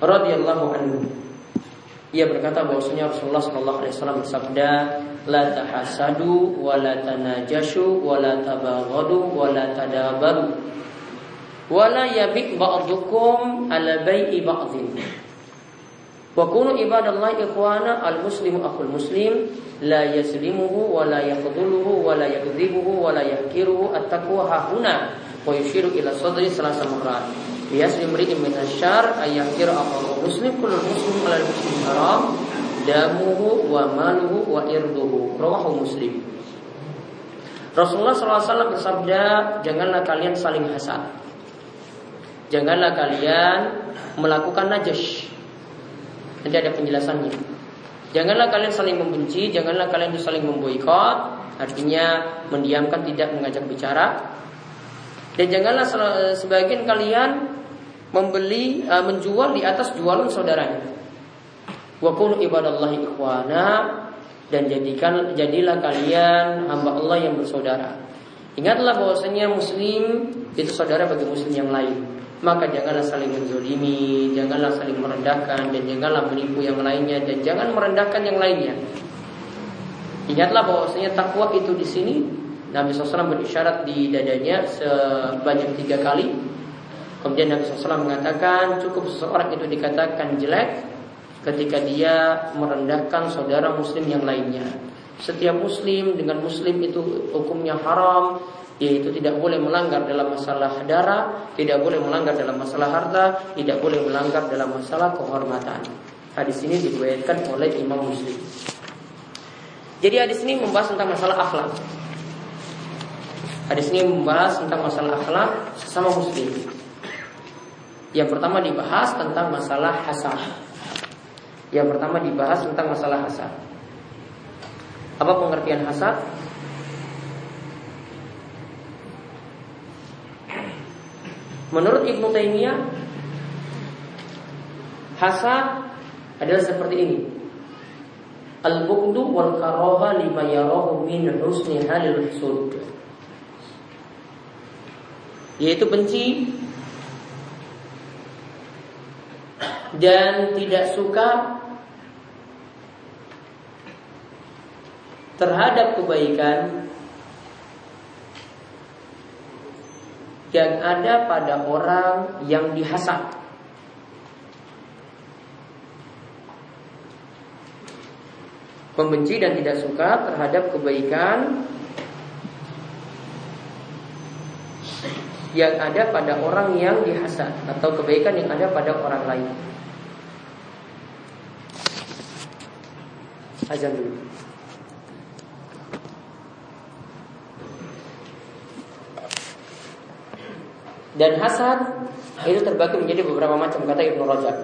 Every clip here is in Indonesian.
radhiyallahu anhu. Ia berkata bahwasanya Rasulullah sallallahu alaihi wasallam bersabda, "La tahasadu wa la tanajashu wa la tabaghadu wa la tadabaru." Wa la yabi' ba'dukum ala bai'i ba'dhin. Wa kunu ibadallahi ikhwana al-muslimu akhul muslim la yaslimuhu wa la yakhdhuluhu wa la yakdhibuhu wa la yahkiruhu at-taqwa hahuna wa yushiru ila sadri salasa marrat. Biasri mri'in min asyar ayakhir akhahu muslim kullu muslim ala muslim haram damuhu wa maluhu wa irduhu. Rawahu muslim. Rasulullah SAW bersabda janganlah kalian saling hasad. Janganlah kalian melakukan najas nanti ada penjelasannya. Janganlah kalian saling membenci janganlah kalian saling memboikot. Artinya mendiamkan tidak mengajak bicara. Dan janganlah sebagian kalian membeli uh, menjual di atas jualan saudaranya. Wa kunu ibadallahi ikhwana dan jadikan jadilah kalian hamba Allah yang bersaudara. Ingatlah bahwasanya muslim itu saudara bagi muslim yang lain. Maka janganlah saling menzolimi, janganlah saling merendahkan dan janganlah menipu yang lainnya dan jangan merendahkan yang lainnya. Ingatlah bahwasanya takwa itu di sini Nabi SAW berisyarat di dadanya sebanyak tiga kali Kemudian Nabi SAW mengatakan cukup seseorang itu dikatakan jelek ketika dia merendahkan saudara muslim yang lainnya. Setiap muslim dengan muslim itu hukumnya haram, yaitu tidak boleh melanggar dalam masalah darah, tidak boleh melanggar dalam masalah harta, tidak boleh melanggar dalam masalah kehormatan. Hadis ini diriwayatkan oleh Imam Muslim. Jadi hadis ini membahas tentang masalah akhlak. Hadis ini membahas tentang masalah akhlak sesama muslim. Yang pertama dibahas tentang masalah hasad. Yang pertama dibahas tentang masalah hasad. Apa pengertian hasad? Menurut Ibnu Taimiyah, hasad adalah seperti ini. Al-bughdu wal karaha lima yarahu min husni halil husud. Yaitu benci dan tidak suka terhadap kebaikan yang ada pada orang yang dihasad. Membenci dan tidak suka terhadap kebaikan yang ada pada orang yang dihasad atau kebaikan yang ada pada orang lain. Azan dulu. Dan hasad itu terbagi menjadi beberapa macam kata Ibnu Rajab.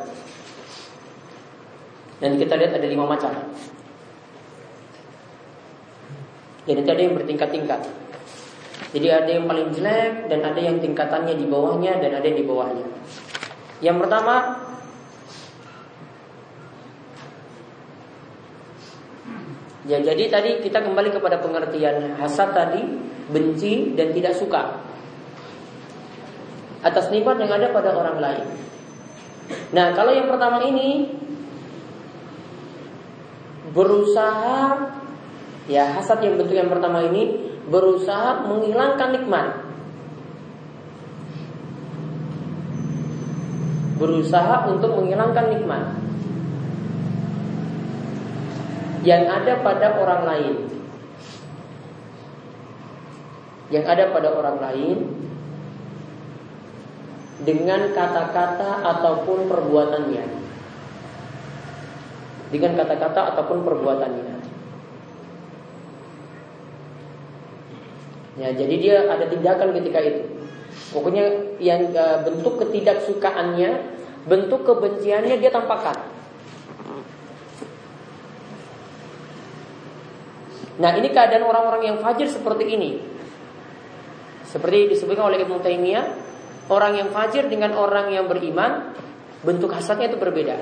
Dan kita lihat ada lima macam. Jadi ada yang bertingkat-tingkat. Jadi ada yang paling jelek dan ada yang tingkatannya di bawahnya dan ada yang di bawahnya. Yang pertama Ya jadi tadi kita kembali kepada pengertian hasad tadi benci dan tidak suka atas nikmat yang ada pada orang lain. Nah kalau yang pertama ini berusaha ya hasad yang bentuk yang pertama ini berusaha menghilangkan nikmat. Berusaha untuk menghilangkan nikmat yang ada pada orang lain. Yang ada pada orang lain dengan kata-kata ataupun perbuatannya. Dengan kata-kata ataupun perbuatannya. Ya, jadi dia ada tindakan ketika itu. Pokoknya yang uh, bentuk ketidaksukaannya, bentuk kebenciannya dia tampakkan. Nah ini keadaan orang-orang yang fajir seperti ini. Seperti disebutkan oleh Ibnu Taimiyah, orang yang fajir dengan orang yang beriman, bentuk hasadnya itu berbeda.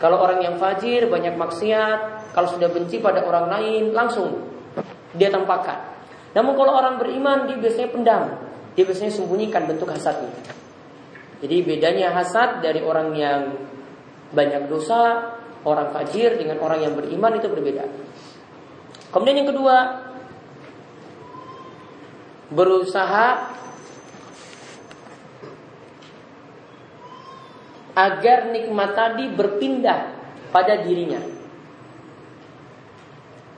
Kalau orang yang fajir banyak maksiat, kalau sudah benci pada orang lain langsung dia tampakkan. Namun kalau orang beriman dia biasanya pendam, dia biasanya sembunyikan bentuk hasadnya. Jadi bedanya hasad dari orang yang banyak dosa, orang fajir dengan orang yang beriman itu berbeda. Kemudian yang kedua, berusaha agar nikmat tadi berpindah pada dirinya.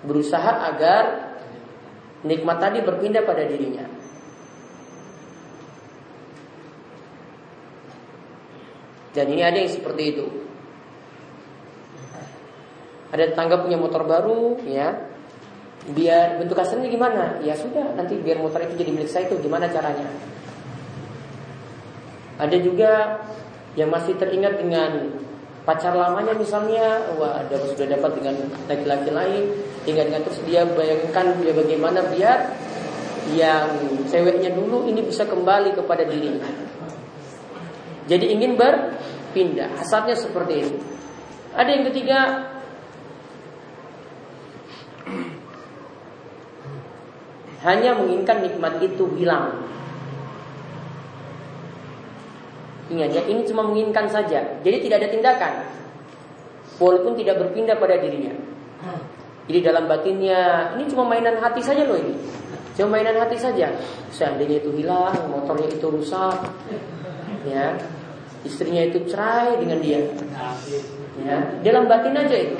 Berusaha agar nikmat tadi berpindah pada dirinya. Dan ini ada yang seperti itu. Ada tetangga punya motor baru, ya. Biar bentuk aslinya gimana? Ya sudah, nanti biar motor itu jadi milik saya itu gimana caranya? Ada juga yang masih teringat dengan pacar lamanya misalnya, wah ada sudah dapat dengan laki-laki lain, tinggal dengan terus dia bayangkan dia bagaimana biar yang ceweknya dulu ini bisa kembali kepada dirinya. Jadi ingin berpindah. Hasadnya seperti itu. Ada yang ketiga hanya menginginkan nikmat itu hilang. Ingat ya, ini cuma menginginkan saja. Jadi tidak ada tindakan. Walaupun tidak berpindah pada dirinya. Jadi dalam batinnya, ini cuma mainan hati saja loh ini. Cuma mainan hati saja. Seandainya itu hilang, motornya itu rusak, ya istrinya itu cerai dengan dia ya dalam batin aja itu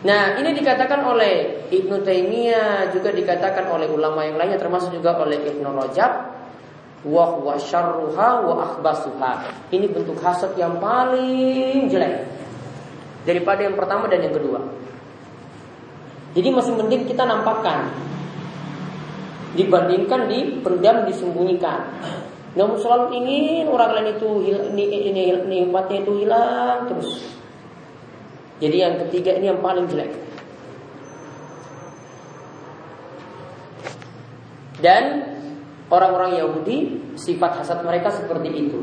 nah ini dikatakan oleh Ibnu Taimiyah juga dikatakan oleh ulama yang lainnya termasuk juga oleh Ibnu Rajab wa wa syarruha wa akhbasuha ini bentuk hasad yang paling jelek daripada yang pertama dan yang kedua jadi masih mending kita nampakkan dibandingkan dipendam disembunyikan namun selalu ingin orang lain itu ini, ini, nikmatnya itu hilang terus. Jadi yang ketiga ini yang paling jelek. Dan orang-orang Yahudi sifat hasad mereka seperti itu.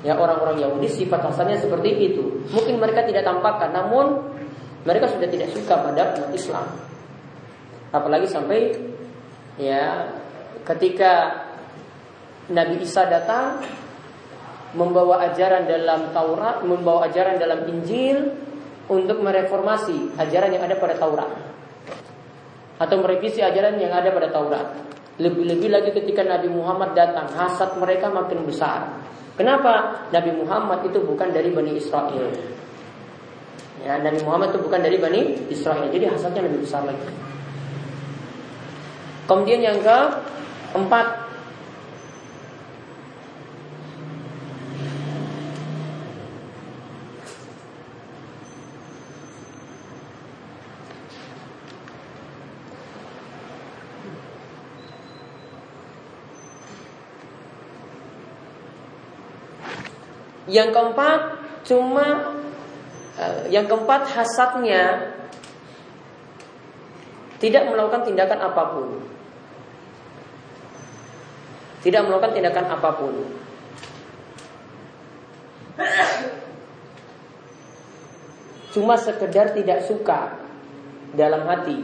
Ya orang-orang Yahudi sifat hasadnya seperti itu. Mungkin mereka tidak tampakkan, namun mereka sudah tidak suka pada umat Islam. Apalagi sampai ya ketika Nabi Isa datang membawa ajaran dalam Taurat, membawa ajaran dalam Injil untuk mereformasi ajaran yang ada pada Taurat atau merevisi ajaran yang ada pada Taurat. Lebih-lebih lagi ketika Nabi Muhammad datang, hasad mereka makin besar. Kenapa? Nabi Muhammad itu bukan dari Bani Israel. Ya, Nabi Muhammad itu bukan dari Bani Israel. Jadi hasadnya lebih besar lagi. Kemudian yang keempat Yang keempat cuma uh, yang keempat hasadnya tidak melakukan tindakan apa pun. Tidak melakukan tindakan apa pun. Cuma sekedar tidak suka dalam hati.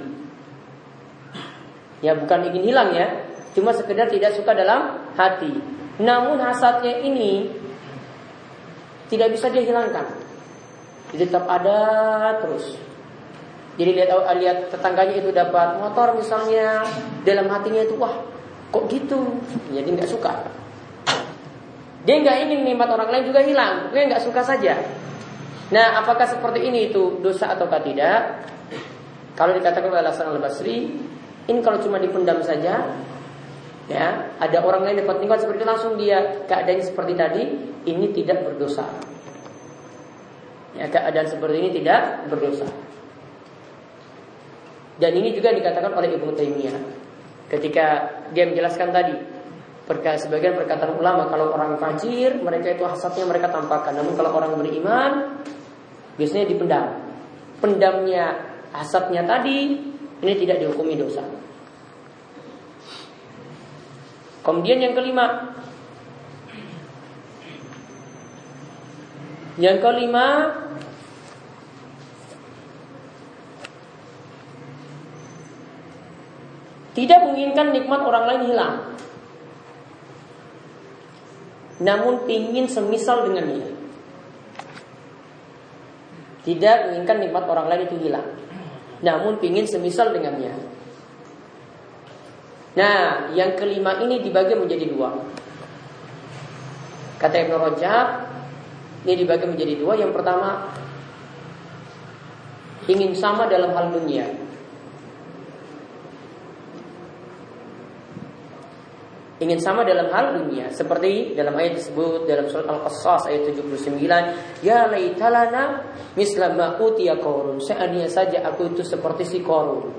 Ya bukan ingin hilang ya, cuma sekedar tidak suka dalam hati. Namun hasadnya ini tidak bisa dia hilangkan. Jadi tetap ada terus. Jadi lihat lihat tetangganya itu dapat motor misalnya, dalam hatinya itu wah kok gitu, jadi nggak suka. Dia nggak ingin nikmat orang lain juga hilang, dia nggak suka saja. Nah, apakah seperti ini itu dosa ataukah tidak? Kalau dikatakan oleh al Basri, ini kalau cuma dipendam saja, ya ada orang lain dapat nikmat seperti itu langsung dia keadaannya seperti tadi, ini tidak berdosa. Ya, keadaan seperti ini tidak berdosa. Dan ini juga dikatakan oleh Ibnu Taimiyah ketika dia menjelaskan tadi sebagian perkataan ulama kalau orang fajir mereka itu hasadnya mereka tampakkan namun kalau orang beriman biasanya dipendam pendamnya hasadnya tadi ini tidak dihukumi dosa kemudian yang kelima yang kelima tidak menginginkan nikmat orang lain hilang namun ingin semisal dengannya. Tidak menginginkan nikmat orang lain itu hilang. Namun ingin semisal dengannya. Nah, yang kelima ini dibagi menjadi dua. Kata Ibn Rajab, ini dibagi menjadi dua. Yang pertama, ingin sama dalam hal dunia. ingin sama dalam hal dunia seperti dalam ayat disebut dalam surat Al-Qasas ayat 79 ya laitalana misla ma utiya qarun seandainya saja aku itu seperti si korun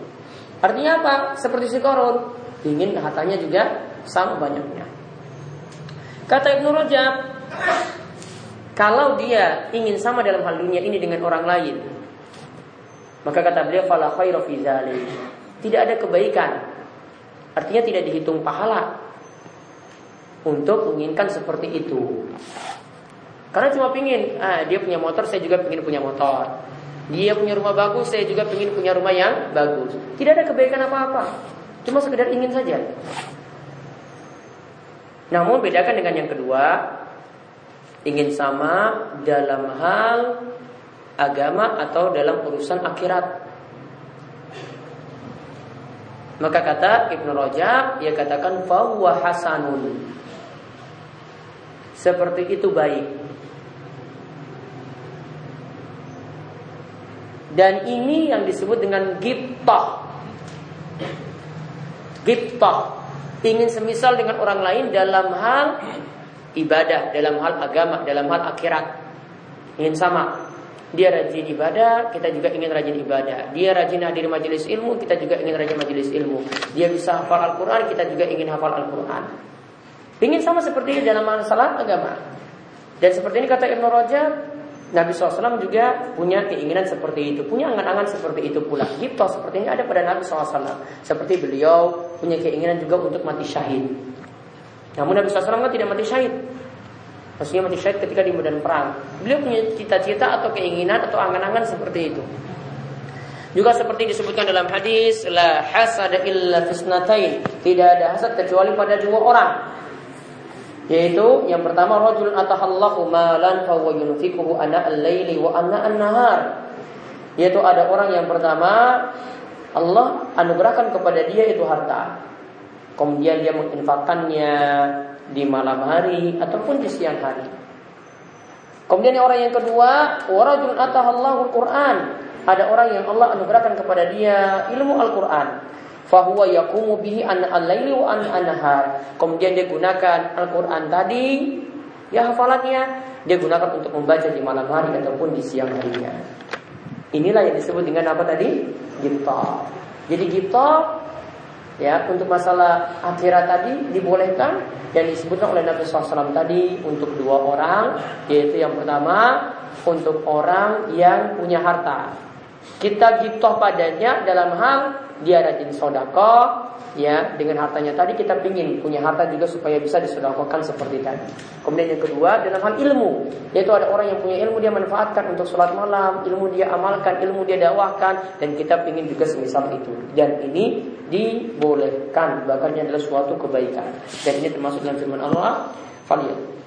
artinya apa seperti si korun ingin hartanya juga sama banyaknya kata Ibnu Rajab kalau dia ingin sama dalam hal dunia ini dengan orang lain maka kata beliau fala khairu fi tidak ada kebaikan artinya tidak dihitung pahala untuk menginginkan seperti itu. Karena cuma pingin, ah, dia punya motor, saya juga pingin punya motor. Dia punya rumah bagus, saya juga pingin punya rumah yang bagus. Tidak ada kebaikan apa-apa, cuma sekedar ingin saja. Namun bedakan dengan yang kedua, ingin sama dalam hal agama atau dalam urusan akhirat. Maka kata Ibnu Rajab, ia katakan fahuwa hasanun. Seperti itu baik. Dan ini yang disebut dengan giptah. Giptah. Ingin semisal dengan orang lain dalam hal ibadah, dalam hal agama, dalam hal akhirat. Ingin sama. Dia rajin ibadah, kita juga ingin rajin ibadah. Dia rajin hadir majelis ilmu, kita juga ingin rajin majelis ilmu. Dia bisa hafal Al-Quran, kita juga ingin hafal Al-Quran. Ingin sama seperti ini dalam masalah agama. Dan seperti ini kata Ibn Rajab, Nabi SAW juga punya keinginan seperti itu, punya angan-angan seperti itu pula. Gitu seperti ini ada pada Nabi SAW. Seperti beliau punya keinginan juga untuk mati syahid. Namun Nabi SAW kan tidak mati syahid. Maksudnya mati syahid ketika di medan perang. Beliau punya cita-cita atau keinginan atau angan-angan seperti itu. Juga seperti disebutkan dalam hadis, la hasada illa. Tidak ada hasad kecuali pada dua orang. Yaitu yang pertama rajulun atahallahu malan fa huwa yunfiquhu ana al-laili wa ana an-nahar. Yaitu ada orang yang pertama Allah anugerahkan kepada dia itu harta. Kemudian dia menginfakkannya di malam hari ataupun di siang hari. Kemudian orang yang kedua, warajul atahallahu al-Qur'an. Ada orang yang Allah anugerahkan kepada dia ilmu Al-Qur'an fahuwa yakumu bihi an al-laili wa an anhar. Kemudian dia gunakan Al-Qur'an tadi ya hafalannya dia gunakan untuk membaca di malam hari ataupun di siang harinya. Inilah yang disebut dengan apa tadi? Gita. Jadi gita ya untuk masalah akhirat tadi dibolehkan yang disebutkan oleh Nabi SAW tadi untuk dua orang yaitu yang pertama untuk orang yang punya harta kita gitoh padanya dalam hal dia rajin sodako ya dengan hartanya tadi kita pingin punya harta juga supaya bisa disodakokan seperti tadi. Kemudian yang kedua dalam hal ilmu yaitu ada orang yang punya ilmu dia manfaatkan untuk sholat malam ilmu dia amalkan ilmu dia dakwahkan dan kita pingin juga semisal itu. Dan ini dibolehkan bahkan ini adalah suatu kebaikan. Dan ini termasuk dalam firman Allah Faliyah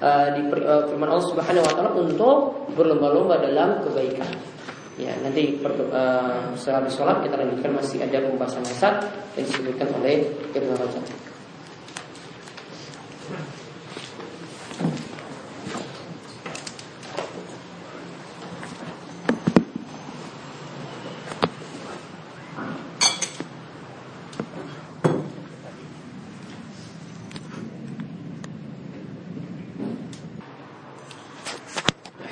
uh, di uh, firman Allah Subhanahu wa taala untuk berlomba-lomba dalam kebaikan. Ya, nanti uh, setelah sholat kita lanjutkan masih ada pembahasan hasad yang disebutkan oleh Ibnu Rajab.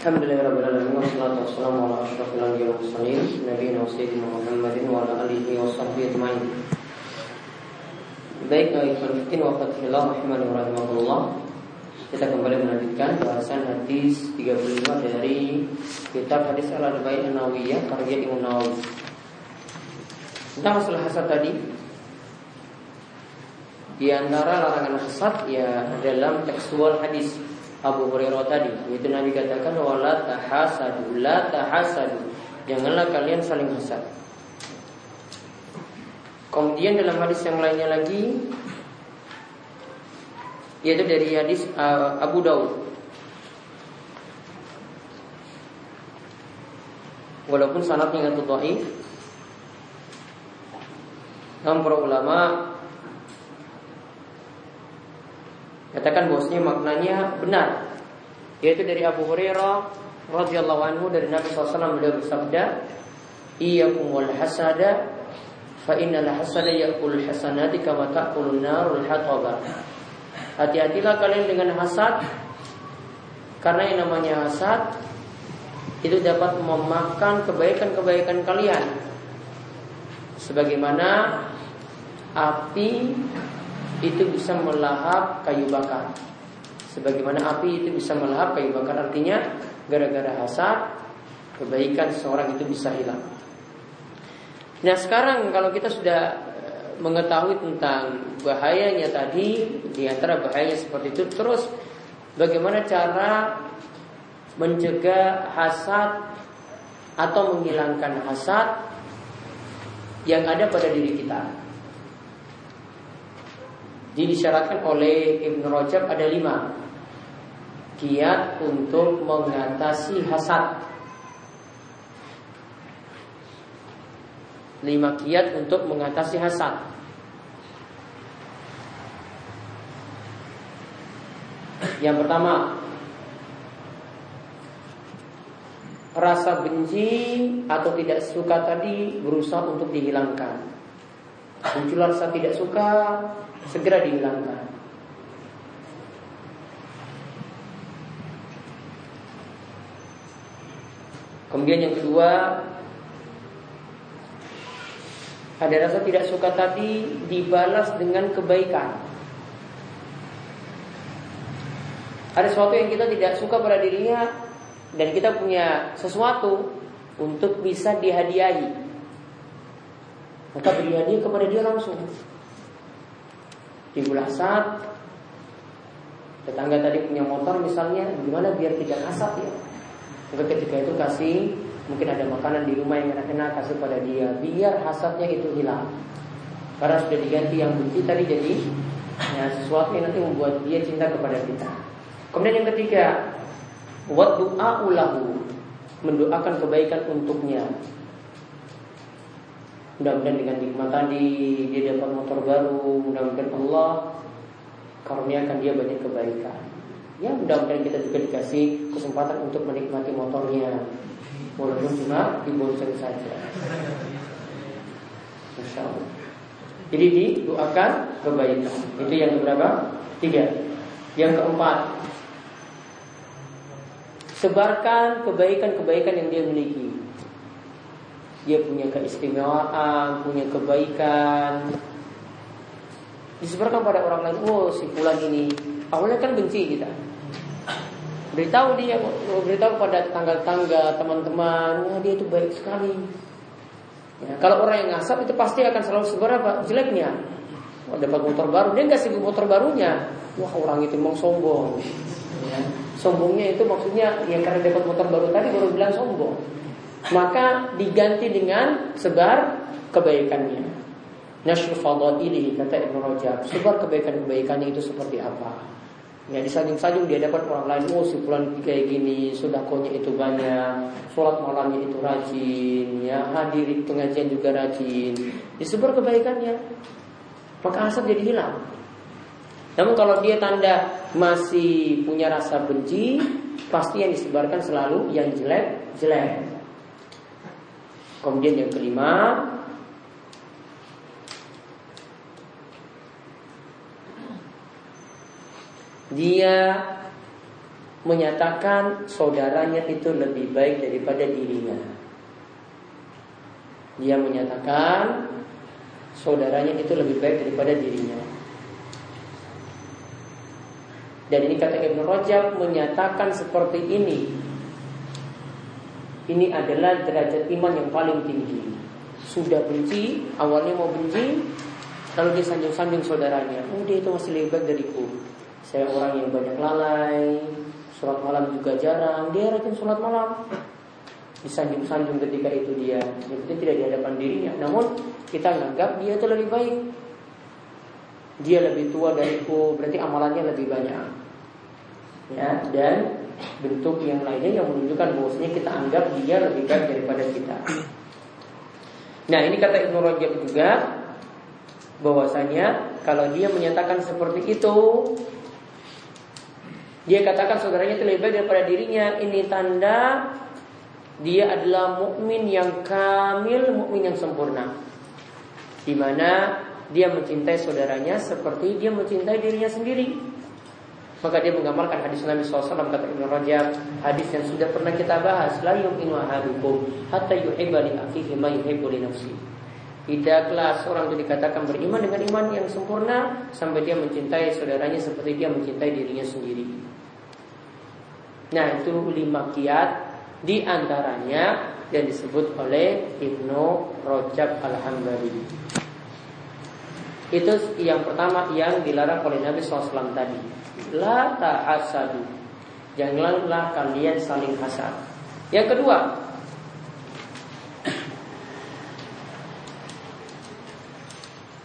Alhamdulillahirrahmanirrahim Wassalatu wassalamu ala ashrafil anbiya wal mursalin Nabi wa sayyidina Muhammadin wa ala alihi wa sahbihi ajma'in Baik, Ikhwan wa rahimani rahimahullah. Kita kembali melanjutkan bahasan hadis 35 dari kitab hadis Al-Arba'in Nawiyah karya Imam Nawawi. Tentang masalah hasad tadi, di antara larangan hasad ya dalam tekstual hadis Abu Hurairah tadi, yaitu Nabi katakan wala tahasadu, la tahasadu. Janganlah kalian saling hasad. Kemudian dalam hadis yang lainnya lagi yaitu dari hadis uh, Abu Daud. Walaupun sanadnya itu dhaif, namun para ulama katakan bahwasanya maknanya benar, yaitu dari Abu Hurairah radhiyallahu anhu dari Nabi SAW beliau bersabda, "Iyyakum wal hasada fa innal ta'kulun narul hataba." Hati-hatilah kalian dengan hasad Karena yang namanya hasad Itu dapat memakan kebaikan-kebaikan kalian. Sebagaimana Api Itu bisa melahap kayu bakar. Sebagaimana api itu bisa melahap kayu bakar Artinya gara-gara hasad Kebaikan seseorang itu bisa hilang Nah sekarang kalau kita sudah mengetahui tentang bahayanya tadi di antara bahayanya seperti itu terus bagaimana cara mencegah hasad atau menghilangkan hasad yang ada pada diri kita. Jadi disyaratkan oleh Ibn Rajab ada lima kiat untuk mengatasi hasad. Lima kiat untuk mengatasi hasad. Yang pertama Rasa benci atau tidak suka tadi berusaha untuk dihilangkan Muncul rasa tidak suka Segera dihilangkan Kemudian yang kedua Ada rasa tidak suka tadi Dibalas dengan kebaikan ada sesuatu yang kita tidak suka pada dirinya dan kita punya sesuatu untuk bisa dihadiahi. Maka beri hadiah kepada dia langsung. Di saat tetangga tadi punya motor misalnya, gimana biar tidak asap ya? Maka ketika itu kasih mungkin ada makanan di rumah yang enak-enak kasih pada dia, biar hasadnya itu hilang. Karena sudah diganti yang benci tadi jadi ya, sesuatu yang nanti membuat dia cinta kepada kita. Kemudian yang ketiga, wa ulahu mendoakan kebaikan untuknya. Mudah-mudahan dengan nikmat tadi dia dapat motor baru, mudah-mudahan Allah karuniakan dia banyak kebaikan. Ya mudah-mudahan kita juga dikasih kesempatan untuk menikmati motornya Walaupun cuma di saja Masya Allah Jadi didoakan kebaikan Itu yang berapa? Tiga Yang keempat Sebarkan kebaikan-kebaikan yang dia miliki. Dia punya keistimewaan, punya kebaikan. Disebarkan pada orang lain. Oh, si pulang ini. Awalnya kan benci kita. Beritahu dia, beritahu pada tangga-tangga, teman-teman, oh, dia itu baik sekali. Ya, kalau orang yang ngasap itu pasti akan selalu sebar apa? Jeleknya. Oh, dapat motor baru, dia nggak sibuk motor barunya. Wah orang itu mau sombong. Ya. Sombongnya itu maksudnya yang karena dapat motor baru tadi baru bilang sombong. Maka diganti dengan sebar kebaikannya. Nashr ini kata Ibnu Rajab. Sebar kebaikan-kebaikannya itu seperti apa? Ya disanjung-sanjung dia dapat orang lain Oh si pulang kayak gini Sodakonya itu banyak Sholat malamnya itu rajin ya Hadiri pengajian juga rajin Disebar kebaikannya Maka asap jadi hilang namun kalau dia tanda masih punya rasa benci, pasti yang disebarkan selalu yang jelek-jelek. Kemudian yang kelima, dia menyatakan saudaranya itu lebih baik daripada dirinya. Dia menyatakan saudaranya itu lebih baik daripada dirinya. Dan ini kata Ibnu Rajab menyatakan seperti ini. Ini adalah derajat iman yang paling tinggi. Sudah benci, awalnya mau benci, lalu dia sanjung-sanjung saudaranya. Oh dia itu masih lebih baik dariku. Saya orang yang banyak lalai, sholat malam juga jarang. Dia rajin sholat malam. Disanjung-sanjung ketika itu dia itu tidak di hadapan dirinya. Namun kita menganggap dia itu lebih baik. Dia lebih tua dariku berarti amalannya lebih banyak. Ya dan bentuk yang lainnya yang menunjukkan bahwasanya kita anggap dia lebih baik daripada kita. Nah ini kata Ibnu Rajab juga bahwasanya kalau dia menyatakan seperti itu dia katakan saudaranya itu lebih baik daripada dirinya ini tanda dia adalah mukmin yang kamil, mukmin yang sempurna. Di mana dia mencintai saudaranya seperti dia mencintai dirinya sendiri. Maka dia menggambarkan hadis Nabi SAW kata Ibn Rajab Hadis yang sudah pernah kita bahas La yu'minu ahadukum Hatta yuhibba li akhihi ma yuhibbu nafsi Tidaklah seorang itu dikatakan beriman dengan iman yang sempurna Sampai dia mencintai saudaranya seperti dia mencintai dirinya sendiri Nah itu lima kiat di antaranya yang disebut oleh Ibnu Rojab Al-Hambali. Itu yang pertama yang dilarang oleh Nabi SAW tadi. La ta'asadu. Janganlah kalian saling hasad. Yang kedua,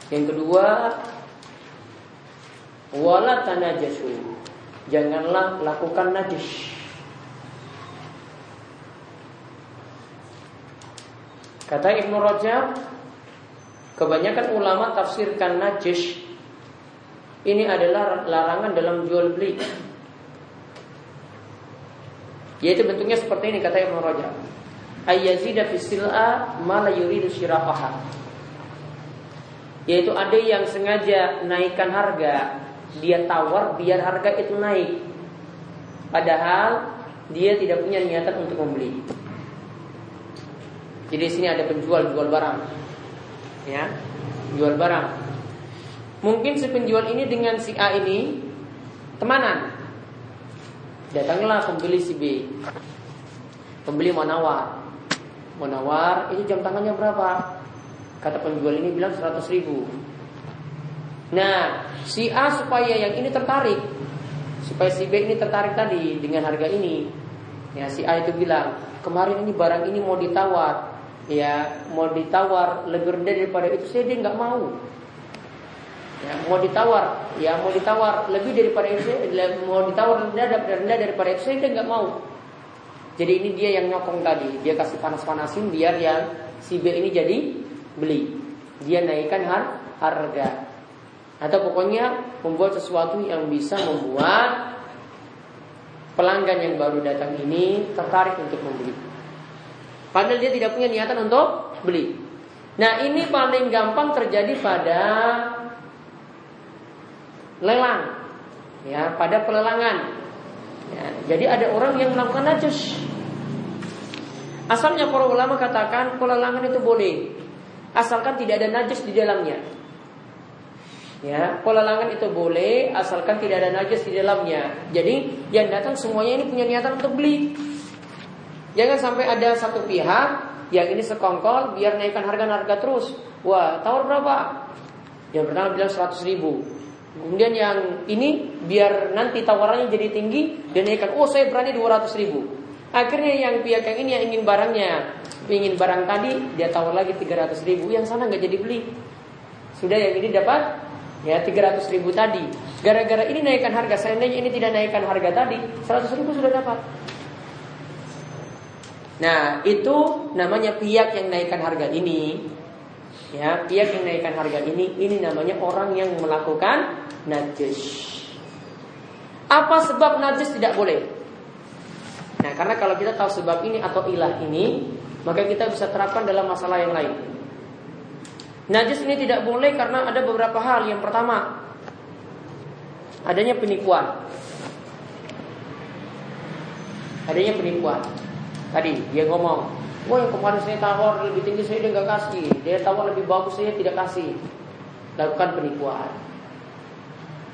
yang kedua, wala tanajasu. Janganlah lakukan najis. Kata Ibnu Rajab, kebanyakan ulama tafsirkan najis ini adalah larangan dalam jual beli. Yaitu bentuknya seperti ini kata Ibnu Rajab. Ayyazida fi sil'a ma la yuridu. Yaitu ada yang sengaja naikkan harga, dia tawar biar harga itu naik. Padahal dia tidak punya niatan untuk membeli. Jadi di sini ada penjual jual barang. Ya, jual barang. Mungkin si penjual ini dengan si A ini temanan. Datanglah pembeli si B. Pembeli mau nawar. Mau nawar, itu jam tangannya berapa? Kata penjual ini bilang 100 ribu. Nah, si A supaya yang ini tertarik, supaya si B ini tertarik tadi dengan harga ini. Ya, si A itu bilang, kemarin ini barang ini mau ditawar, ya mau ditawar lebih rendah daripada itu saya dia nggak mau. Ya mau ditawar. Ya mau ditawar lebih daripada itu mau ditawar rendah rendah daripada itu saya dia nggak mau. Jadi ini dia yang nyokong tadi. Dia kasih panas-panasin biar yang si B ini jadi beli dia naikkan har harga atau pokoknya membuat sesuatu yang bisa membuat pelanggan yang baru datang ini tertarik untuk membeli Padahal dia tidak punya niatan untuk beli. Nah ini paling gampang terjadi pada lelang, ya pada pelelangan. Ya, jadi ada orang yang melakukan najis. Asalnya para ulama katakan pelelangan itu boleh, asalkan tidak ada najis di dalamnya. Ya, pelelangan itu boleh asalkan tidak ada najis di dalamnya. Jadi yang datang semuanya ini punya niatan untuk beli. Jangan sampai ada satu pihak yang ini sekongkol biar naikkan harga-harga terus. Wah, tawar berapa? Yang pertama bilang 100 ribu. Kemudian yang ini biar nanti tawarannya jadi tinggi dan naikkan. Oh, saya berani 200 ribu. Akhirnya yang pihak yang ini yang ingin barangnya, ingin barang tadi dia tawar lagi 300 ribu. Yang sana nggak jadi beli. Sudah yang ini dapat ya 300 ribu tadi. Gara-gara ini naikkan harga, seandainya ini tidak naikkan harga tadi, 100 ribu sudah dapat. Nah, itu namanya pihak yang naikkan harga ini. Ya, pihak yang naikkan harga ini, ini namanya orang yang melakukan najis. Apa sebab najis tidak boleh? Nah, karena kalau kita tahu sebab ini atau ilah ini, maka kita bisa terapkan dalam masalah yang lain. Najis ini tidak boleh karena ada beberapa hal. Yang pertama, adanya penipuan. Adanya penipuan. Tadi dia ngomong, wah yang kemarin saya tawar lebih tinggi saya dia nggak kasih, dia tawar lebih bagus saya tidak kasih. Lakukan penipuan.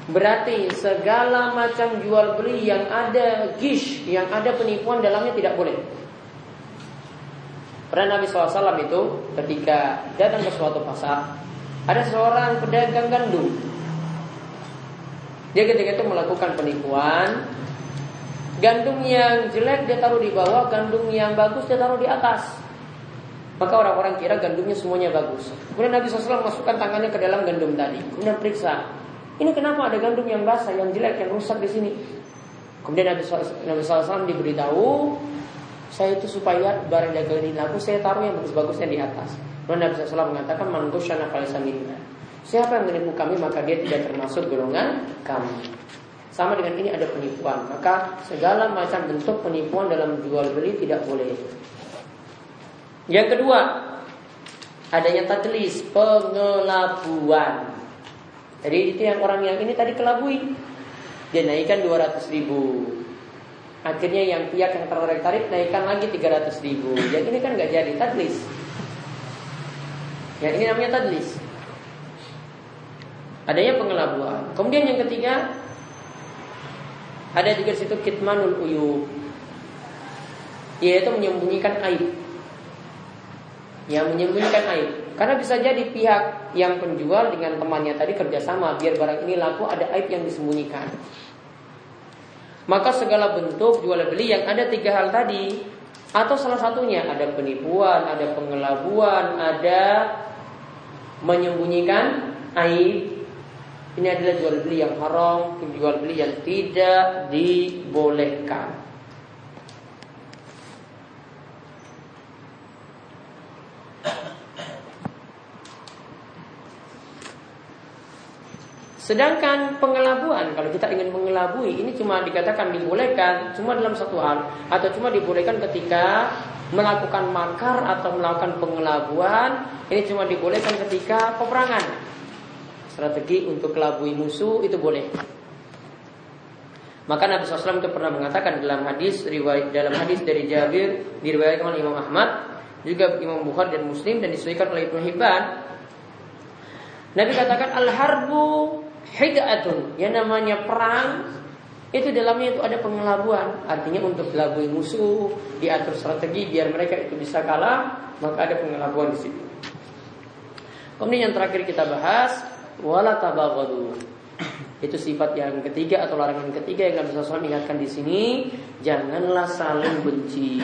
Berarti segala macam jual beli yang ada gish, yang ada penipuan dalamnya tidak boleh. Pernah Nabi SAW itu ketika datang ke suatu pasar, ada seorang pedagang gandum. Dia ketika itu melakukan penipuan, gandum yang jelek dia taruh di bawah, gandum yang bagus dia taruh di atas. Maka orang-orang kira gandumnya semuanya bagus. Kemudian Nabi SAW masukkan tangannya ke dalam gandum tadi. Kemudian periksa, ini kenapa ada gandum yang basah, yang jelek, yang rusak di sini? Kemudian Nabi SAW diberitahu, saya itu supaya barang dagangan ini laku, saya taruh yang bagus-bagusnya di atas. Kemudian Nabi SAW mengatakan, Mangusyana falisa minna. Siapa yang menipu kami, maka dia tidak termasuk golongan kami. Sama dengan ini ada penipuan. Maka segala macam bentuk penipuan dalam jual beli tidak boleh. Yang kedua, adanya tadlis, pengelabuan. Jadi itu yang orang yang ini tadi kelabui. Dia naikkan 200 ribu. Akhirnya yang pihak yang tertarik-tarik naikkan lagi 300 ribu. Yang ini kan nggak jadi tadlis. Yang ini namanya tadlis. Adanya pengelabuan. Kemudian yang ketiga ada juga situ kitmanul uyub. Yaitu menyembunyikan aib. Yang menyembunyikan aib. Karena bisa jadi pihak yang penjual dengan temannya tadi kerjasama biar barang ini laku ada aib yang disembunyikan. Maka segala bentuk jual beli yang ada tiga hal tadi atau salah satunya ada penipuan, ada pengelabuan, ada menyembunyikan aib. Ini adalah jual beli yang haram, jual beli yang tidak dibolehkan. Sedangkan pengelabuan, kalau kita ingin mengelabui, ini cuma dikatakan dibolehkan cuma dalam satu hal, atau cuma dibolehkan ketika melakukan makar atau melakukan pengelabuan, ini cuma dibolehkan ketika peperangan. Strategi untuk kelabui musuh itu boleh. Maka Nabi SAW itu pernah mengatakan dalam hadis riwayat dalam hadis dari Jabir diriwayatkan oleh Imam Ahmad, juga Imam Bukhari dan Muslim dan disesuaikan oleh Ibnu Hibban. Nabi katakan al-harbu hidatun yang namanya perang itu dalamnya itu ada pengelabuan. Artinya untuk kelabui musuh diatur strategi biar mereka itu bisa kalah maka ada pengelabuan di situ. Kemudian yang terakhir kita bahas wala tabaghadu itu sifat yang ketiga atau larangan ketiga yang Nabi SAW ingatkan di sini janganlah saling benci.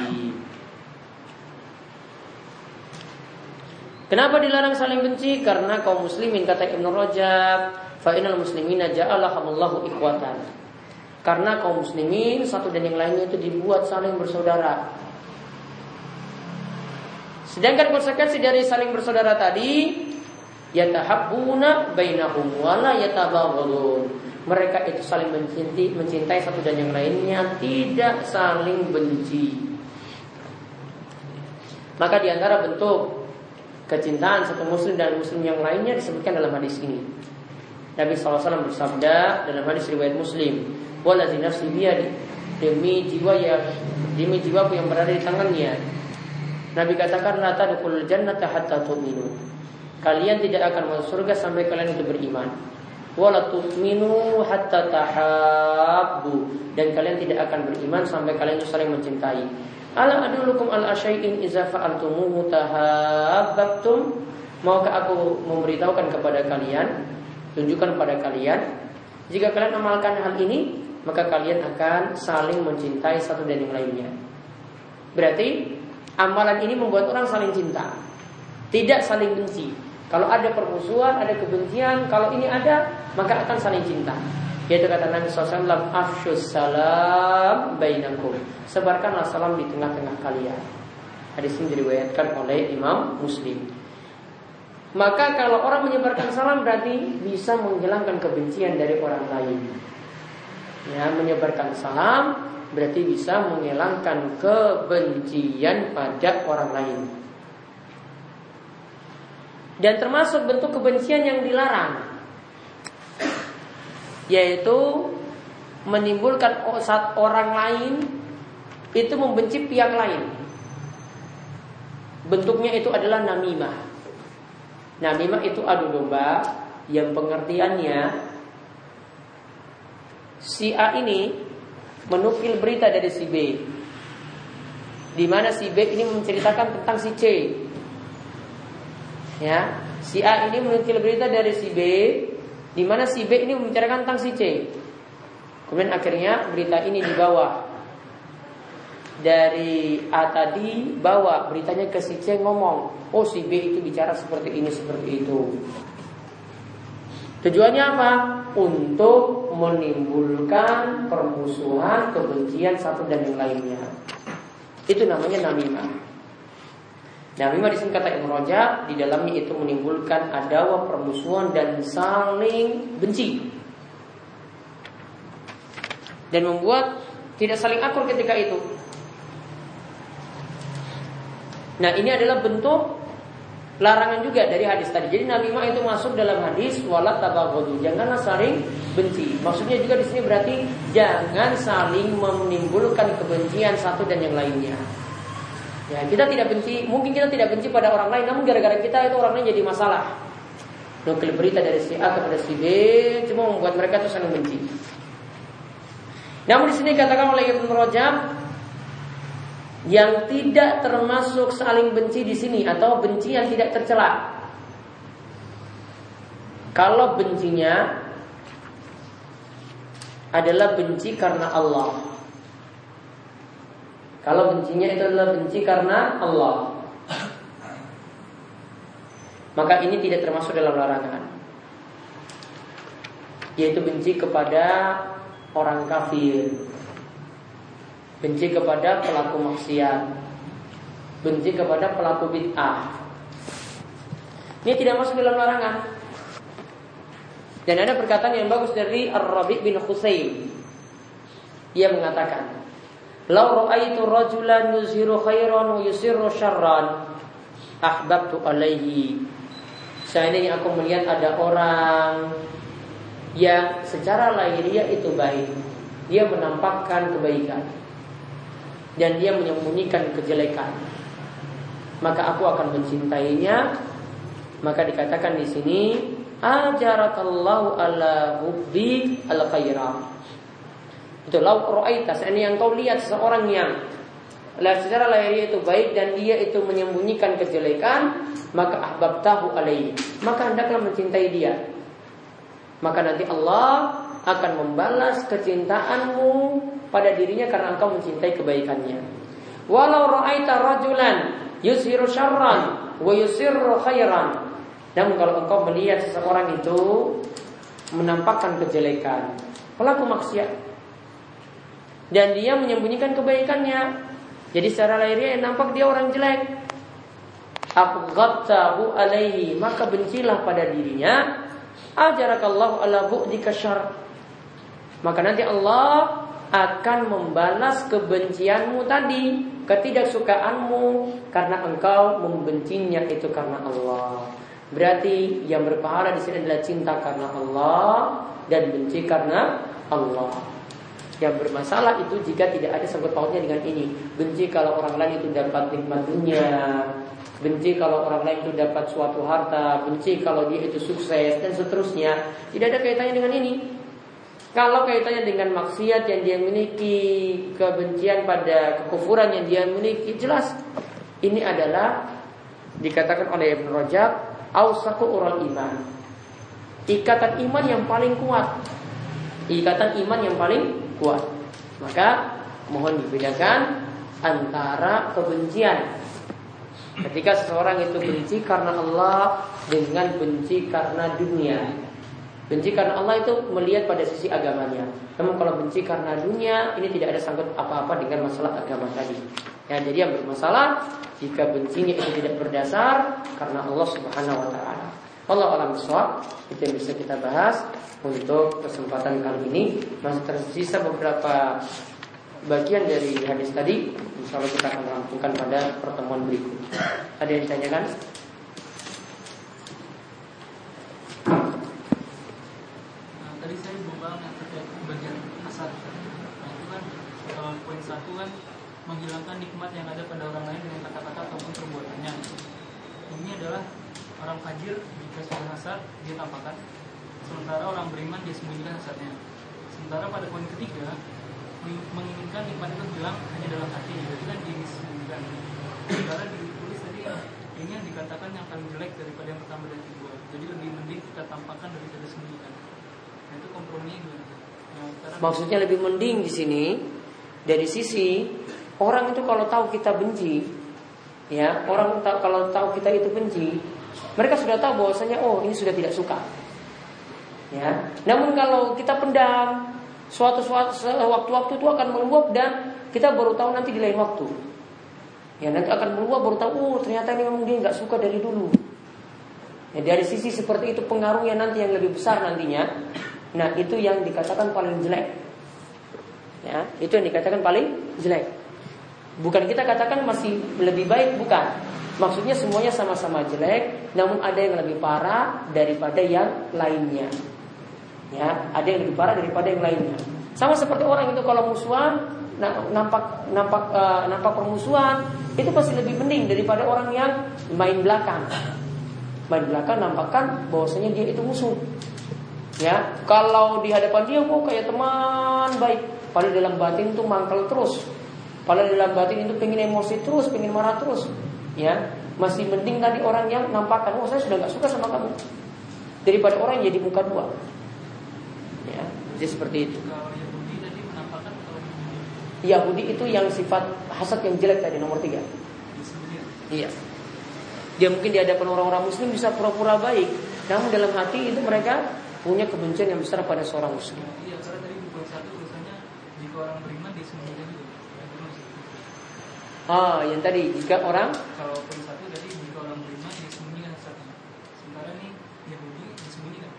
Kenapa dilarang saling benci? Karena kaum muslimin kata Ibnu Rajab Fa'inal muslimina ja'alahamullahu ikhwatan. Karena kaum muslimin satu dan yang lainnya itu dibuat saling bersaudara. Sedangkan konsekuensi dari saling bersaudara tadi yatahabbuna bainahum wala yatabaghadun. Mereka itu saling mencintai, mencintai satu dan yang lainnya, tidak saling benci. Maka di antara bentuk kecintaan satu muslim dan muslim yang lainnya disebutkan dalam hadis ini. Nabi SAW bersabda dalam hadis riwayat Muslim, "Wallazi nafsi biyadi." Demi jiwa yang demi jiwaku yang berada di tangannya. Nabi katakan la tadkhulul jannata hatta tu'minu. Kalian tidak akan masuk surga sampai kalian itu beriman. Wala tu'minu hatta tahabbu dan kalian tidak akan beriman sampai kalian itu saling mencintai. Ala adulukum al asyai'in iza fa'altumuhu tahabbtum? Maukah aku memberitahukan kepada kalian tunjukkan pada kalian jika kalian amalkan hal ini maka kalian akan saling mencintai satu dan yang lainnya. Berarti amalan ini membuat orang saling cinta, tidak saling benci. Kalau ada permusuhan, ada kebencian, kalau ini ada, maka akan saling cinta. Yaitu kata Nabi SAW, Afshus salam bainakum. Sebarkanlah salam di tengah-tengah kalian. Hadis ini diriwayatkan oleh Imam Muslim. Maka kalau orang menyebarkan salam berarti bisa menghilangkan kebencian dari orang lain. Ya, menyebarkan salam berarti bisa menghilangkan kebencian pada orang lain. Dan termasuk bentuk kebencian yang dilarang yaitu menimbulkan saat orang lain itu membenci pihak lain. Bentuknya itu adalah namimah. Nah, namimah itu adu domba yang pengertiannya si A ini menukil berita dari si B. Di mana si B ini menceritakan tentang si C. Ya, si A ini menukil berita dari si B, di mana si B ini membicarakan tentang si C. Kemudian akhirnya berita ini dibawa dari A tadi bawa beritanya ke si C ngomong, oh si B itu bicara seperti ini seperti itu. Tujuannya apa? Untuk menimbulkan permusuhan, kebencian satu dan yang lainnya. Itu namanya namimah. Namimah di sini kata Ibnu di dalamnya itu menimbulkan adawa permusuhan dan saling benci. Dan membuat tidak saling akur ketika itu. Nah, ini adalah bentuk larangan juga dari hadis tadi. Jadi namimah itu masuk dalam hadis wala tabaghadu. Janganlah saling benci. Maksudnya juga di sini berarti jangan saling menimbulkan kebencian satu dan yang lainnya. Ya, kita tidak benci, mungkin kita tidak benci pada orang lain, namun gara-gara kita itu orang lain jadi masalah. Nukil berita dari si A kepada si B cuma membuat mereka itu saling benci. Namun di sini katakan oleh Ibnu Rajab yang tidak termasuk saling benci di sini atau benci yang tidak tercela. Kalau bencinya adalah benci karena Allah. Kalau bencinya itu adalah benci karena Allah. Maka ini tidak termasuk dalam larangan. Yaitu benci kepada orang kafir benci kepada pelaku maksiat, benci kepada pelaku bid'ah. Ini tidak masuk dalam larangan. Dan ada perkataan yang bagus dari Ar-Rabi bin Husain. Ia mengatakan, "Lau ra'aitu rajulan yuzhiru khairan wa yusirru syarran, ahbabtu alaihi." Seandainya aku melihat ada orang yang secara lahiriah itu baik, dia menampakkan kebaikan dan dia menyembunyikan kejelekan, maka aku akan mencintainya. Maka dikatakan di sini ajarakallahu ala hubbi al khairah. Itu lau ra'aita ini yang kau lihat seseorang yang secara lahir itu baik dan dia itu menyembunyikan kejelekan, maka ahbab tahu alaihi. Maka hendaklah mencintai dia. Maka nanti Allah akan membalas kecintaanmu pada dirinya karena engkau mencintai kebaikannya. Walau ra'aita rajulan yusiru syarran wa yusirru khairan. Namun kalau engkau melihat seseorang itu menampakkan kejelekan, pelaku maksiat dan dia menyembunyikan kebaikannya. Jadi secara lahirnya nampak dia orang jelek. Abghadtahu alaihi maka bencilah pada dirinya ajarakallahu ala bu'dika syarr maka nanti Allah akan membalas kebencianmu tadi, ketidaksukaanmu karena engkau membencinya itu karena Allah. Berarti yang berpahala di sini adalah cinta karena Allah dan benci karena Allah. Yang bermasalah itu jika tidak ada sangkut pautnya dengan ini. Benci kalau orang lain itu dapat nikmat dunia, benci kalau orang lain itu dapat suatu harta, benci kalau dia itu sukses dan seterusnya. Tidak ada kaitannya dengan ini. Kalau kaitannya dengan maksiat yang dia miliki, kebencian pada kekufuran yang dia miliki, jelas ini adalah dikatakan oleh Ibn Rajab, ausaku orang iman. Ikatan iman yang paling kuat. Ikatan iman yang paling kuat. Maka mohon dibedakan antara kebencian Ketika seseorang itu benci karena Allah dengan benci karena dunia. Benci karena Allah itu melihat pada sisi agamanya. Namun kalau benci karena dunia ini tidak ada sangkut apa-apa dengan masalah agama tadi. Ya, jadi yang bermasalah jika bencinya itu tidak berdasar karena Allah Subhanahu wa taala. Allah alam soal itu yang bisa kita bahas untuk kesempatan kali ini masih tersisa beberapa bagian dari hadis tadi insya Allah kita akan rampungkan pada pertemuan berikut ada yang ditanyakan satu kan menghilangkan nikmat yang ada pada orang lain dengan kata-kata ataupun perbuatannya. Ini adalah orang fajir jika sudah hasad dia tampakkan, sementara orang beriman dia sembunyikan hasadnya. sementara pada poin ketiga menginginkan nikmat itu bilang hanya dalam hati jadi kan disembunyikan sementara ditulis tadi ini yang dikatakan yang paling jelek daripada yang pertama dan kedua. Jadi lebih mending kita tampakkan daripada sembunyikan. Nah itu gimana? Nah, maksudnya lebih mending di sini dari sisi orang itu kalau tahu kita benci ya orang tahu, kalau tahu kita itu benci mereka sudah tahu bahwasanya oh ini sudah tidak suka. Ya. Namun kalau kita pendam suatu suatu waktu-waktu itu akan meluap dan kita baru tahu nanti di lain waktu. Ya nanti akan meluap baru tahu oh ternyata ini memang dia nggak suka dari dulu. Ya, dari sisi seperti itu pengaruhnya nanti yang lebih besar nantinya. Nah itu yang dikatakan paling jelek. Ya itu yang dikatakan paling jelek bukan kita katakan masih lebih baik bukan maksudnya semuanya sama-sama jelek namun ada yang lebih parah daripada yang lainnya Ya, ada yang lebih parah daripada yang lainnya. Sama seperti orang itu kalau musuhan nampak nampak uh, nampak permusuhan itu pasti lebih mending daripada orang yang main belakang. Main belakang nampakkan bahwasanya dia itu musuh. Ya, kalau di hadapan dia kok kayak teman baik, padahal dalam batin itu mangkal terus. Padahal dalam batin itu pengen emosi terus, pengen marah terus. Ya, masih mending tadi orang yang nampakkan, oh saya sudah nggak suka sama kamu, daripada orang yang jadi muka dua. Ya, jadi seperti itu. Yahudi itu yang sifat hasad yang jelek tadi nomor tiga. Iya. Dia mungkin di hadapan orang-orang Muslim bisa pura-pura baik, namun dalam hati itu mereka punya kebencian yang besar pada seorang Muslim. Iya, karena tadi buku satu tulisannya jika orang beriman. Ah, yang tadi jika orang kalau poin satu tadi jika orang beriman disembunyikan satu. Sementara ini Yahudi disembunyikan.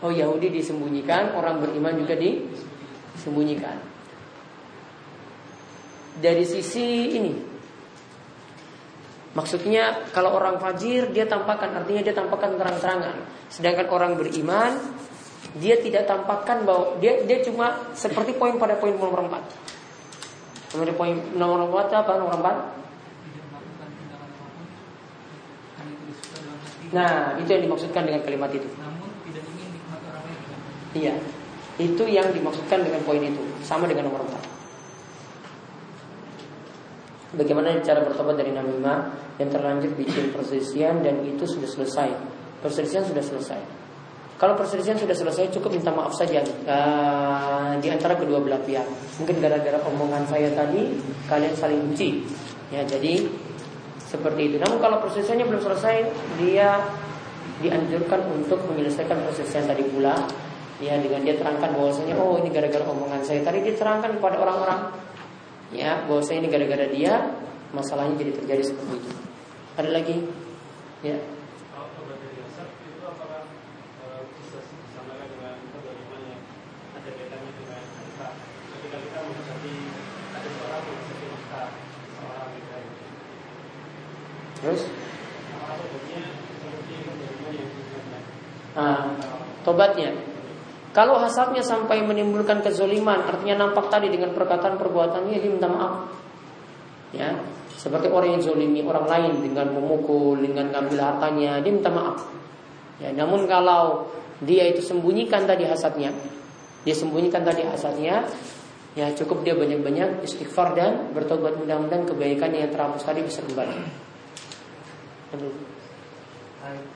Oh Yahudi disembunyikan, orang beriman juga disembunyikan. Dari sisi ini, maksudnya kalau orang fajir dia tampakkan, artinya dia tampakkan terang-terangan. Sedangkan orang beriman dia tidak tampakkan bahwa dia dia cuma seperti poin pada poin nomor 4. Nomor poin nomor 4 apa nomor 4? Nah, itu yang dimaksudkan dengan kalimat itu. Iya. Itu yang dimaksudkan dengan poin itu. Sama dengan nomor 4. Bagaimana cara bertobat dari namimah yang terlanjur bikin perselisihan dan itu sudah selesai. Perselisihan sudah selesai. Kalau perselisihan sudah selesai cukup minta maaf saja uh, di antara kedua belah pihak. Mungkin gara-gara omongan saya tadi kalian saling benci. Ya, jadi seperti itu. Namun kalau perselisihannya belum selesai, dia dianjurkan untuk menyelesaikan perselisihan tadi pula. Ya dengan dia terangkan bahwasanya oh ini gara-gara omongan saya. Tadi dia terangkan kepada orang-orang. Ya bahwasanya ini gara-gara dia masalahnya jadi terjadi seperti itu. Ada lagi? Ya Terus? Ah, tobatnya kalau hasadnya sampai menimbulkan kezoliman, artinya nampak tadi dengan perkataan perbuatannya dia minta maaf. Ya, seperti orang yang zolimi orang lain dengan memukul, dengan ngambil hartanya, dia minta maaf. Ya, namun kalau dia itu sembunyikan tadi hasadnya, dia sembunyikan tadi hasadnya, ya cukup dia banyak-banyak istighfar dan bertobat mudah-mudahan kebaikan yang terhapus tadi bisa kembali.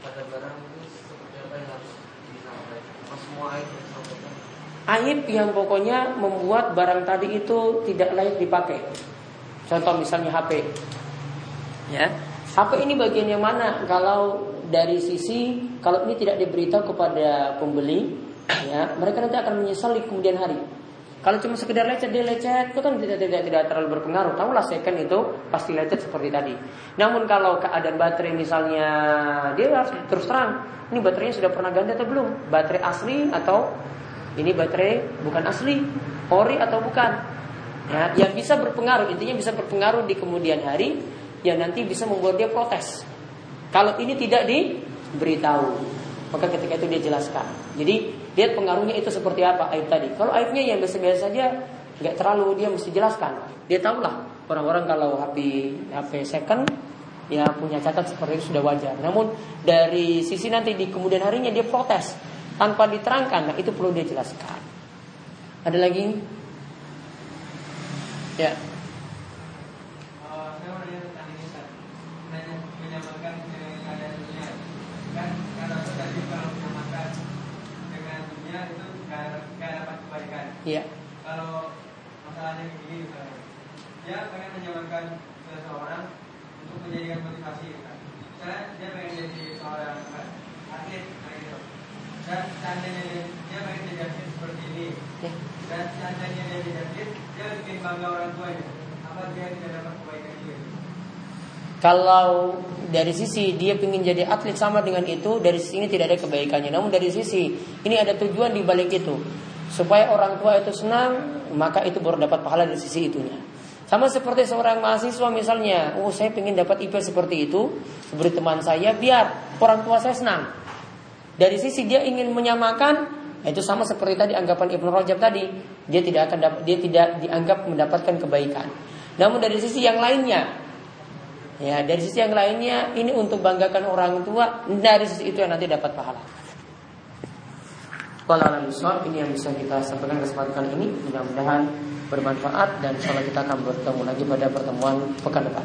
Pada barang ini seperti apa yang harus Aib yang pokoknya membuat barang tadi itu tidak layak dipakai. Contoh misalnya HP. Ya. HP ini bagian yang mana? Kalau dari sisi kalau ini tidak diberitahu kepada pembeli, ya, mereka nanti akan menyesal di kemudian hari. Kalau cuma sekedar lecet dia lecet itu kan tidak tidak tidak terlalu berpengaruh. Tahulah second itu pasti lecet seperti tadi. Namun kalau keadaan baterai misalnya dia harus terus terang, ini baterainya sudah pernah ganti atau belum? Baterai asli atau ini baterai bukan asli, ori atau bukan. Ya, yang bisa berpengaruh, intinya bisa berpengaruh di kemudian hari yang nanti bisa membuat dia protes. Kalau ini tidak diberitahu, maka ketika itu dia jelaskan. Jadi lihat pengaruhnya itu seperti apa aib tadi. Kalau aibnya yang biasa-biasa saja, nggak terlalu dia mesti jelaskan. Dia tahulah orang-orang kalau HP HP second ya punya catat seperti itu sudah wajar. Namun dari sisi nanti di kemudian harinya dia protes tanpa diterangkan, nah itu perlu dia jelaskan. Ada lagi? Ya. Oh, saya mau nanya tentang ini Ustaz. Nanya menyamakan dengan keadaan dunia. Kan kata Ustaz tadi kalau menyamakan dengan dunia itu nggak nggak dapat kebaikan. Iya. Kalau masalahnya begini misalnya, dia pengen menyamakan seseorang untuk menjadikan motivasi. Kan? Misalnya dia pengen jadi seorang apa, atlet gitu. Dan seandainya dia, dia pengen jadi atlet seperti ini, Ya. dan seandainya dia jadi atlet, dia bikin bangga orang tuanya. Apa dia tidak dapat kebaikan juga? Kalau dari sisi dia ingin jadi atlet sama dengan itu, dari sisi ini tidak ada kebaikannya. Namun dari sisi ini ada tujuan di balik itu. Supaya orang tua itu senang, maka itu baru dapat pahala dari sisi itunya. Sama seperti seorang mahasiswa misalnya, oh saya ingin dapat IP seperti itu, seperti teman saya, biar orang tua saya senang. Dari sisi dia ingin menyamakan, itu sama seperti tadi anggapan Ibnu Rajab tadi, dia tidak akan dia tidak dianggap mendapatkan kebaikan. Namun dari sisi yang lainnya, ya dari sisi yang lainnya ini untuk banggakan orang tua, dari sisi itu yang nanti dapat pahala. Walau ini yang bisa kita sampaikan kesempatan ini mudah-mudahan bermanfaat dan Allah kita akan bertemu lagi pada pertemuan pekan depan.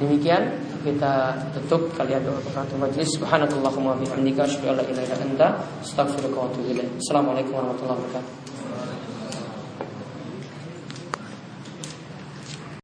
Demikian kita tutup kalian doa kafaratul majlis. Subhanakallahumma bihamdika asyhadu an la ilaha illa anta astaghfiruka wa atubu ilaik. Assalamualaikum warahmatullahi wabarakatuh.